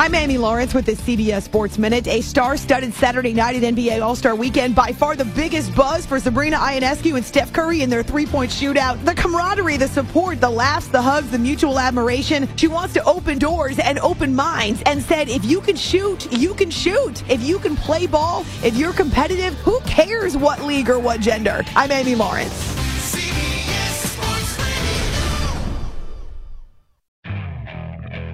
I'm Amy Lawrence with the CBS Sports Minute. A star-studded Saturday night at NBA All-Star Weekend. By far the biggest buzz for Sabrina Ionescu and Steph Curry in their three-point shootout. The camaraderie, the support, the laughs, the hugs, the mutual admiration. She wants to open doors and open minds and said, if you can shoot, you can shoot. If you can play ball, if you're competitive, who cares what league or what gender? I'm Amy Lawrence.